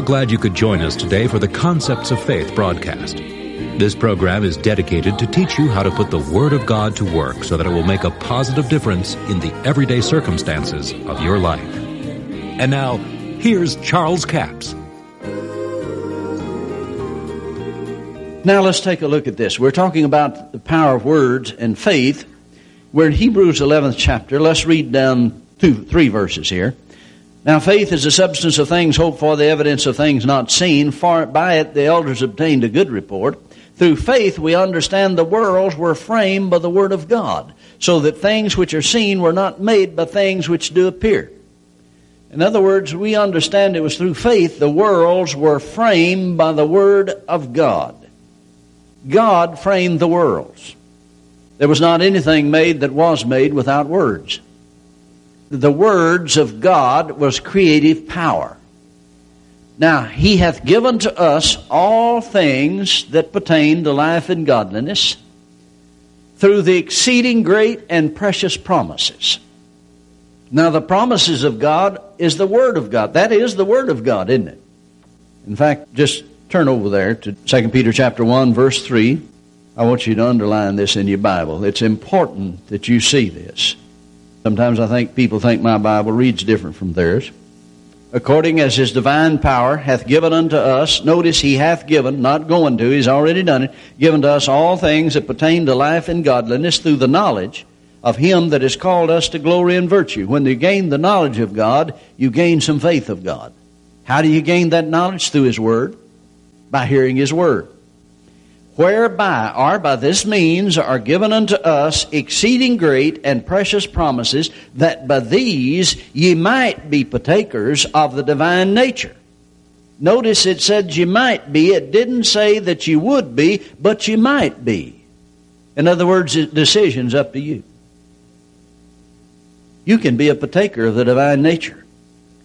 are glad you could join us today for the Concepts of Faith broadcast. This program is dedicated to teach you how to put the Word of God to work so that it will make a positive difference in the everyday circumstances of your life. And now, here's Charles Capps. Now let's take a look at this. We're talking about the power of words and faith. We're in Hebrews 11th chapter. Let's read down two, three verses here. Now faith is the substance of things hoped for, the evidence of things not seen. For by it the elders obtained a good report. Through faith we understand the worlds were framed by the word of God, so that things which are seen were not made by things which do appear. In other words, we understand it was through faith the worlds were framed by the word of God. God framed the worlds. There was not anything made that was made without words. The words of God was creative power. Now, He hath given to us all things that pertain to life and godliness through the exceeding great and precious promises. Now, the promises of God is the Word of God. That is the Word of God, isn't it? In fact, just Turn over there to 2 Peter chapter 1 verse 3. I want you to underline this in your Bible. It's important that you see this. Sometimes I think people think my Bible reads different from theirs. According as his divine power hath given unto us, notice he hath given, not going to, he's already done it, given to us all things that pertain to life and godliness through the knowledge of him that has called us to glory and virtue. When you gain the knowledge of God, you gain some faith of God. How do you gain that knowledge? Through his word by hearing his word. Whereby are by this means are given unto us exceeding great and precious promises, that by these ye might be partakers of the divine nature. Notice it said you might be. It didn't say that you would be, but you might be. In other words, the decision's up to you. You can be a partaker of the divine nature.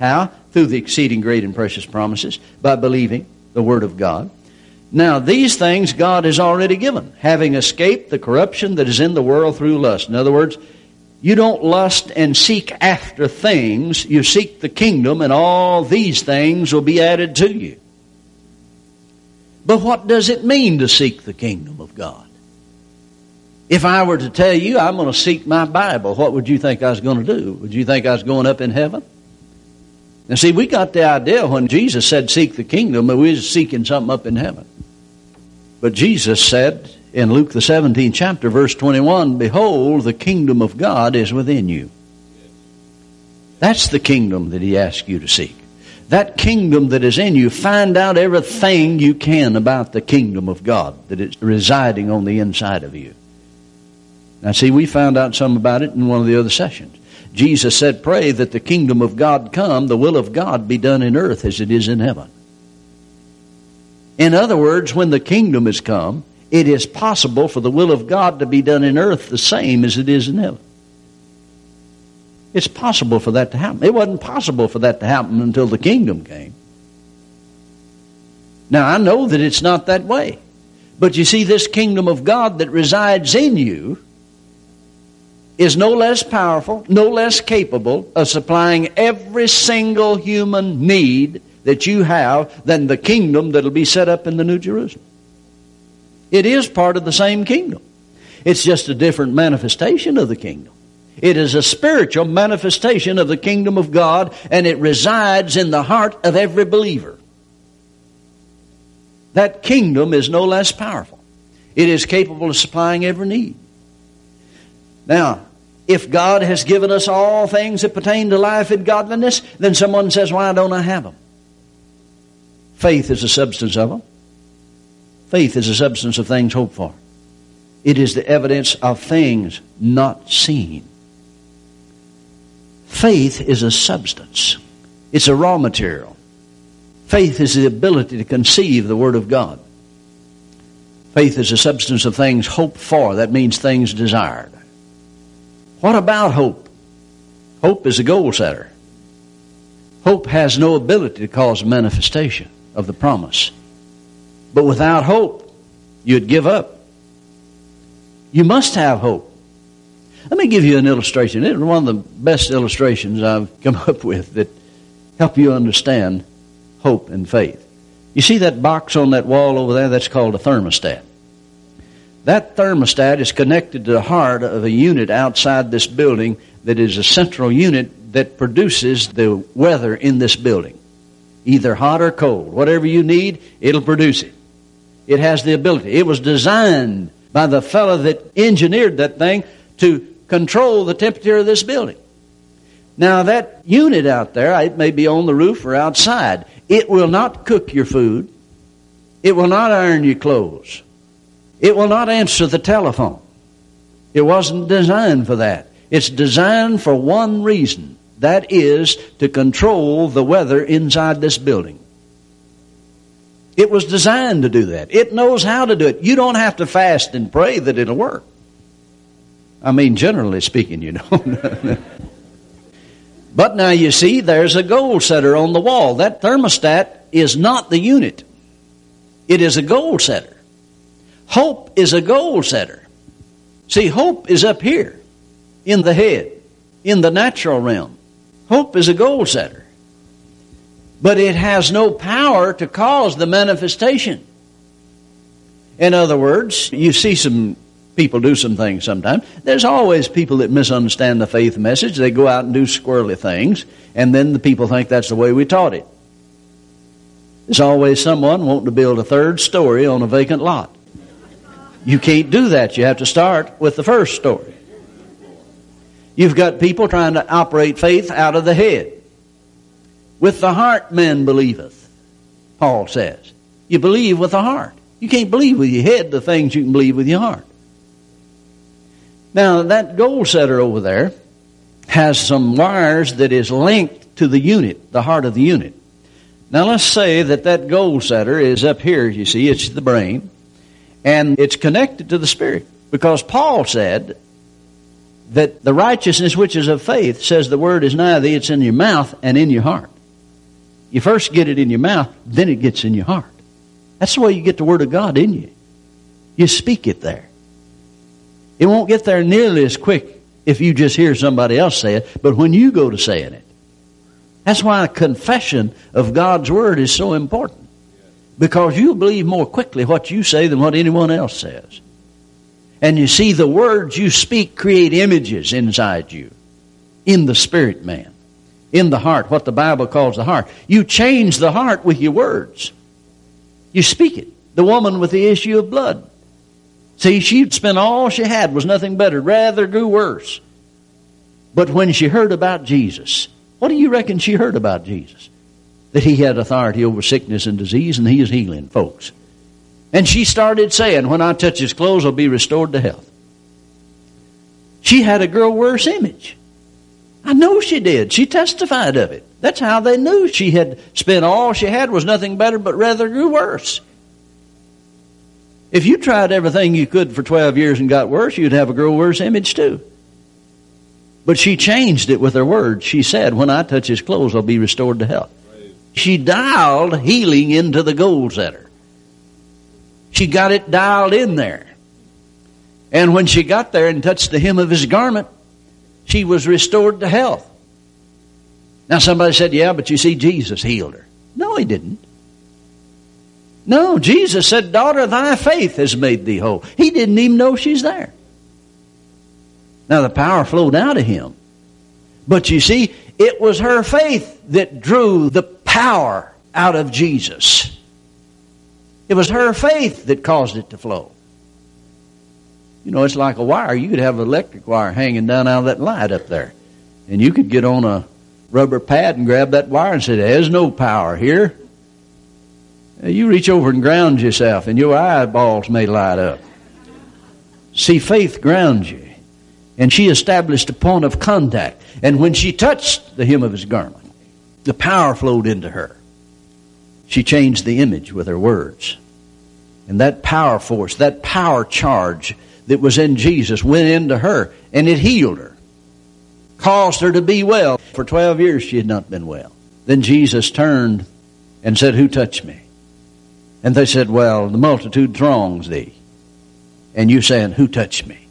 How? Through the exceeding great and precious promises, by believing the Word of God. Now, these things God has already given, having escaped the corruption that is in the world through lust. In other words, you don't lust and seek after things, you seek the kingdom, and all these things will be added to you. But what does it mean to seek the kingdom of God? If I were to tell you I'm going to seek my Bible, what would you think I was going to do? Would you think I was going up in heaven? Now, see, we got the idea when Jesus said, Seek the kingdom, that we was seeking something up in heaven. But Jesus said in Luke, the 17th chapter, verse 21, Behold, the kingdom of God is within you. That's the kingdom that He asked you to seek. That kingdom that is in you, find out everything you can about the kingdom of God that is residing on the inside of you. Now, see, we found out some about it in one of the other sessions. Jesus said, Pray that the kingdom of God come, the will of God be done in earth as it is in heaven. In other words, when the kingdom has come, it is possible for the will of God to be done in earth the same as it is in heaven. It's possible for that to happen. It wasn't possible for that to happen until the kingdom came. Now, I know that it's not that way. But you see, this kingdom of God that resides in you is no less powerful, no less capable of supplying every single human need that you have than the kingdom that'll be set up in the New Jerusalem. It is part of the same kingdom. It's just a different manifestation of the kingdom. It is a spiritual manifestation of the kingdom of God, and it resides in the heart of every believer. That kingdom is no less powerful. It is capable of supplying every need. Now, if God has given us all things that pertain to life and godliness, then someone says, Why don't I have them? Faith is the substance of them. Faith is the substance of things hoped for. It is the evidence of things not seen. Faith is a substance. It's a raw material. Faith is the ability to conceive the Word of God. Faith is a substance of things hoped for. That means things desired. What about hope? Hope is a goal setter. Hope has no ability to cause manifestation of the promise. But without hope, you'd give up. You must have hope. Let me give you an illustration. It's one of the best illustrations I've come up with that help you understand hope, and faith. You see that box on that wall over there? That's called a thermostat. That thermostat is connected to the heart of a unit outside this building that is a central unit that produces the weather in this building. Either hot or cold. Whatever you need, it'll produce it. It has the ability. It was designed by the fellow that engineered that thing to control the temperature of this building. Now, that unit out there, it may be on the roof or outside, it will not cook your food. It will not iron your clothes. It will not answer the telephone. It wasn't designed for that. It's designed for one reason that is to control the weather inside this building. It was designed to do that. It knows how to do it. You don't have to fast and pray that it'll work. I mean, generally speaking, you know. but now you see, there's a goal setter on the wall. That thermostat is not the unit, it is a goal setter. Hope is a goal setter. See, hope is up here in the head, in the natural realm. Hope is a goal setter. But it has no power to cause the manifestation. In other words, you see some people do some things sometimes. There's always people that misunderstand the faith message. They go out and do squirrely things, and then the people think that's the way we taught it. There's always someone wanting to build a third story on a vacant lot. You can't do that. You have to start with the first story. You've got people trying to operate faith out of the head. With the heart man believeth, Paul says. You believe with the heart. You can't believe with your head the things you can believe with your heart. Now, that goal setter over there has some wires that is linked to the unit, the heart of the unit. Now, let's say that that goal setter is up here, you see, it's the brain, and it's connected to the spirit. Because Paul said that the righteousness which is of faith says the word is nigh thee, it's in your mouth and in your heart. You first get it in your mouth, then it gets in your heart. That's the way you get the word of God in you. You speak it there. It won't get there nearly as quick if you just hear somebody else say it, but when you go to saying it. That's why a confession of God's word is so important. Because you believe more quickly what you say than what anyone else says. And you see, the words you speak create images inside you, in the spirit man, in the heart, what the Bible calls the heart. You change the heart with your words. You speak it. The woman with the issue of blood. See, she'd spent all she had, was nothing better, rather grew worse. But when she heard about Jesus, what do you reckon she heard about Jesus? That he had authority over sickness and disease and he is healing folks. And she started saying, When I touch his clothes, I'll be restored to health. She had a girl worse image. I know she did. She testified of it. That's how they knew she had spent all she had was nothing better, but rather grew worse. If you tried everything you could for 12 years and got worse, you'd have a girl worse image too. But she changed it with her words. She said, When I touch his clothes, I'll be restored to health. She dialed healing into the goal setter. She got it dialed in there. And when she got there and touched the hem of his garment, she was restored to health. Now somebody said, yeah, but you see, Jesus healed her. No, he didn't. No, Jesus said, daughter, thy faith has made thee whole. He didn't even know she's there. Now the power flowed out of him. But you see, it was her faith that drew the power out of Jesus. It was her faith that caused it to flow. You know, it's like a wire. You could have an electric wire hanging down out of that light up there. And you could get on a rubber pad and grab that wire and say, There's no power here. You reach over and ground yourself, and your eyeballs may light up. See, faith grounds you. And she established a point of contact. And when she touched the hem of his garment, the power flowed into her. She changed the image with her words. And that power force, that power charge that was in Jesus went into her and it healed her. Caused her to be well. For 12 years she had not been well. Then Jesus turned and said, Who touched me? And they said, Well, the multitude throngs thee. And you saying, Who touched me?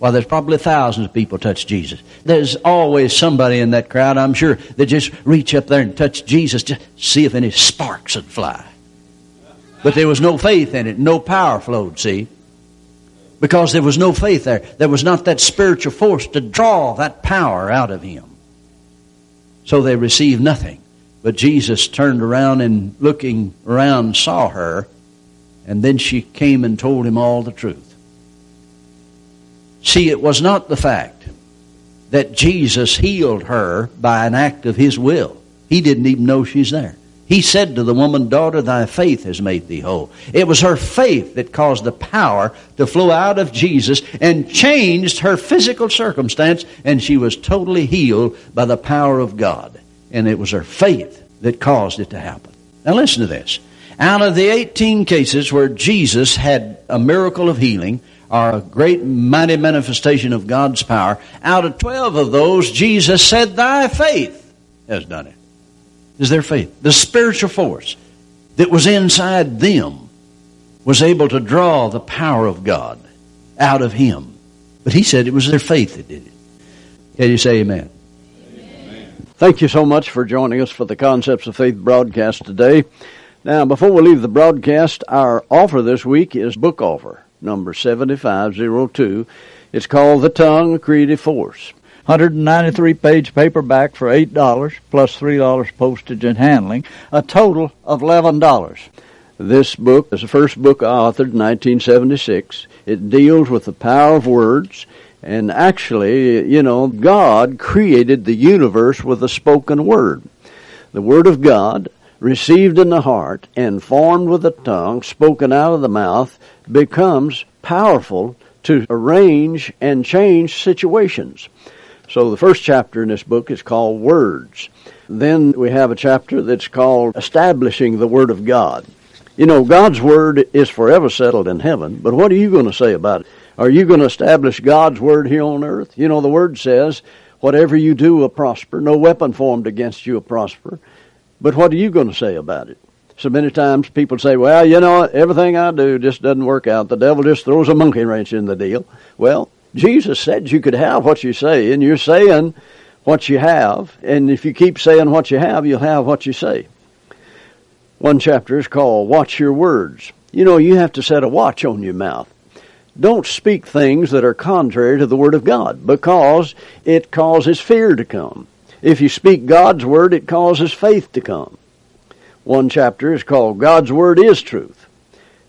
Well, there's probably thousands of people touch Jesus. There's always somebody in that crowd, I'm sure, that just reach up there and touch Jesus to see if any sparks would fly. But there was no faith in it. No power flowed, see? Because there was no faith there. There was not that spiritual force to draw that power out of him. So they received nothing. But Jesus turned around and looking around saw her, and then she came and told him all the truth. See, it was not the fact that Jesus healed her by an act of his will. He didn't even know she's there. He said to the woman, Daughter, thy faith has made thee whole. It was her faith that caused the power to flow out of Jesus and changed her physical circumstance, and she was totally healed by the power of God. And it was her faith that caused it to happen. Now listen to this. Out of the 18 cases where Jesus had a miracle of healing, or a great mighty manifestation of God's power, out of 12 of those, Jesus said, Thy faith has done it is their faith. The spiritual force that was inside them was able to draw the power of God out of him. But he said it was their faith that did it. Can you say amen? amen? Thank you so much for joining us for the Concepts of Faith broadcast today. Now, before we leave the broadcast, our offer this week is book offer number 7502. It's called The Tongue, Creative Force. 193 page paperback for $8 plus $3 postage and handling, a total of $11. This book is the first book I authored in 1976. It deals with the power of words. And actually, you know, God created the universe with a spoken word. The Word of God, received in the heart and formed with the tongue, spoken out of the mouth, becomes powerful to arrange and change situations. So the first chapter in this book is called Words. Then we have a chapter that's called Establishing the Word of God. You know, God's Word is forever settled in heaven, but what are you going to say about it? Are you going to establish God's Word here on earth? You know, the Word says, whatever you do will prosper. No weapon formed against you will prosper. But what are you going to say about it? So many times people say, well, you know, everything I do just doesn't work out. The devil just throws a monkey wrench in the deal. Well, Jesus said you could have what you say, and you're saying what you have, and if you keep saying what you have, you'll have what you say. One chapter is called Watch Your Words. You know, you have to set a watch on your mouth. Don't speak things that are contrary to the Word of God because it causes fear to come. If you speak God's Word, it causes faith to come. One chapter is called God's Word is Truth.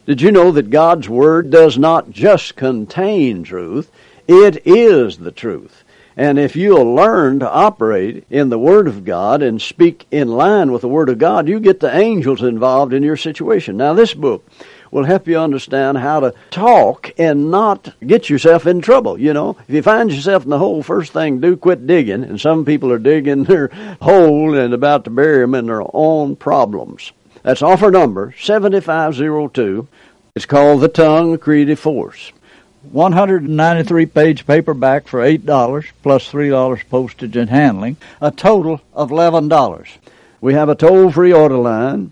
Did you know that God's Word does not just contain truth, it is the truth. And if you'll learn to operate in the Word of God and speak in line with the Word of God, you get the angels involved in your situation. Now, this book will help you understand how to talk and not get yourself in trouble. You know, if you find yourself in the hole, first thing do quit digging. And some people are digging their hole and about to bury them in their own problems. That's offer number 7502. It's called The Tongue Creative Force. 193 page paperback for $8 plus $3 postage and handling, a total of $11. We have a toll free order line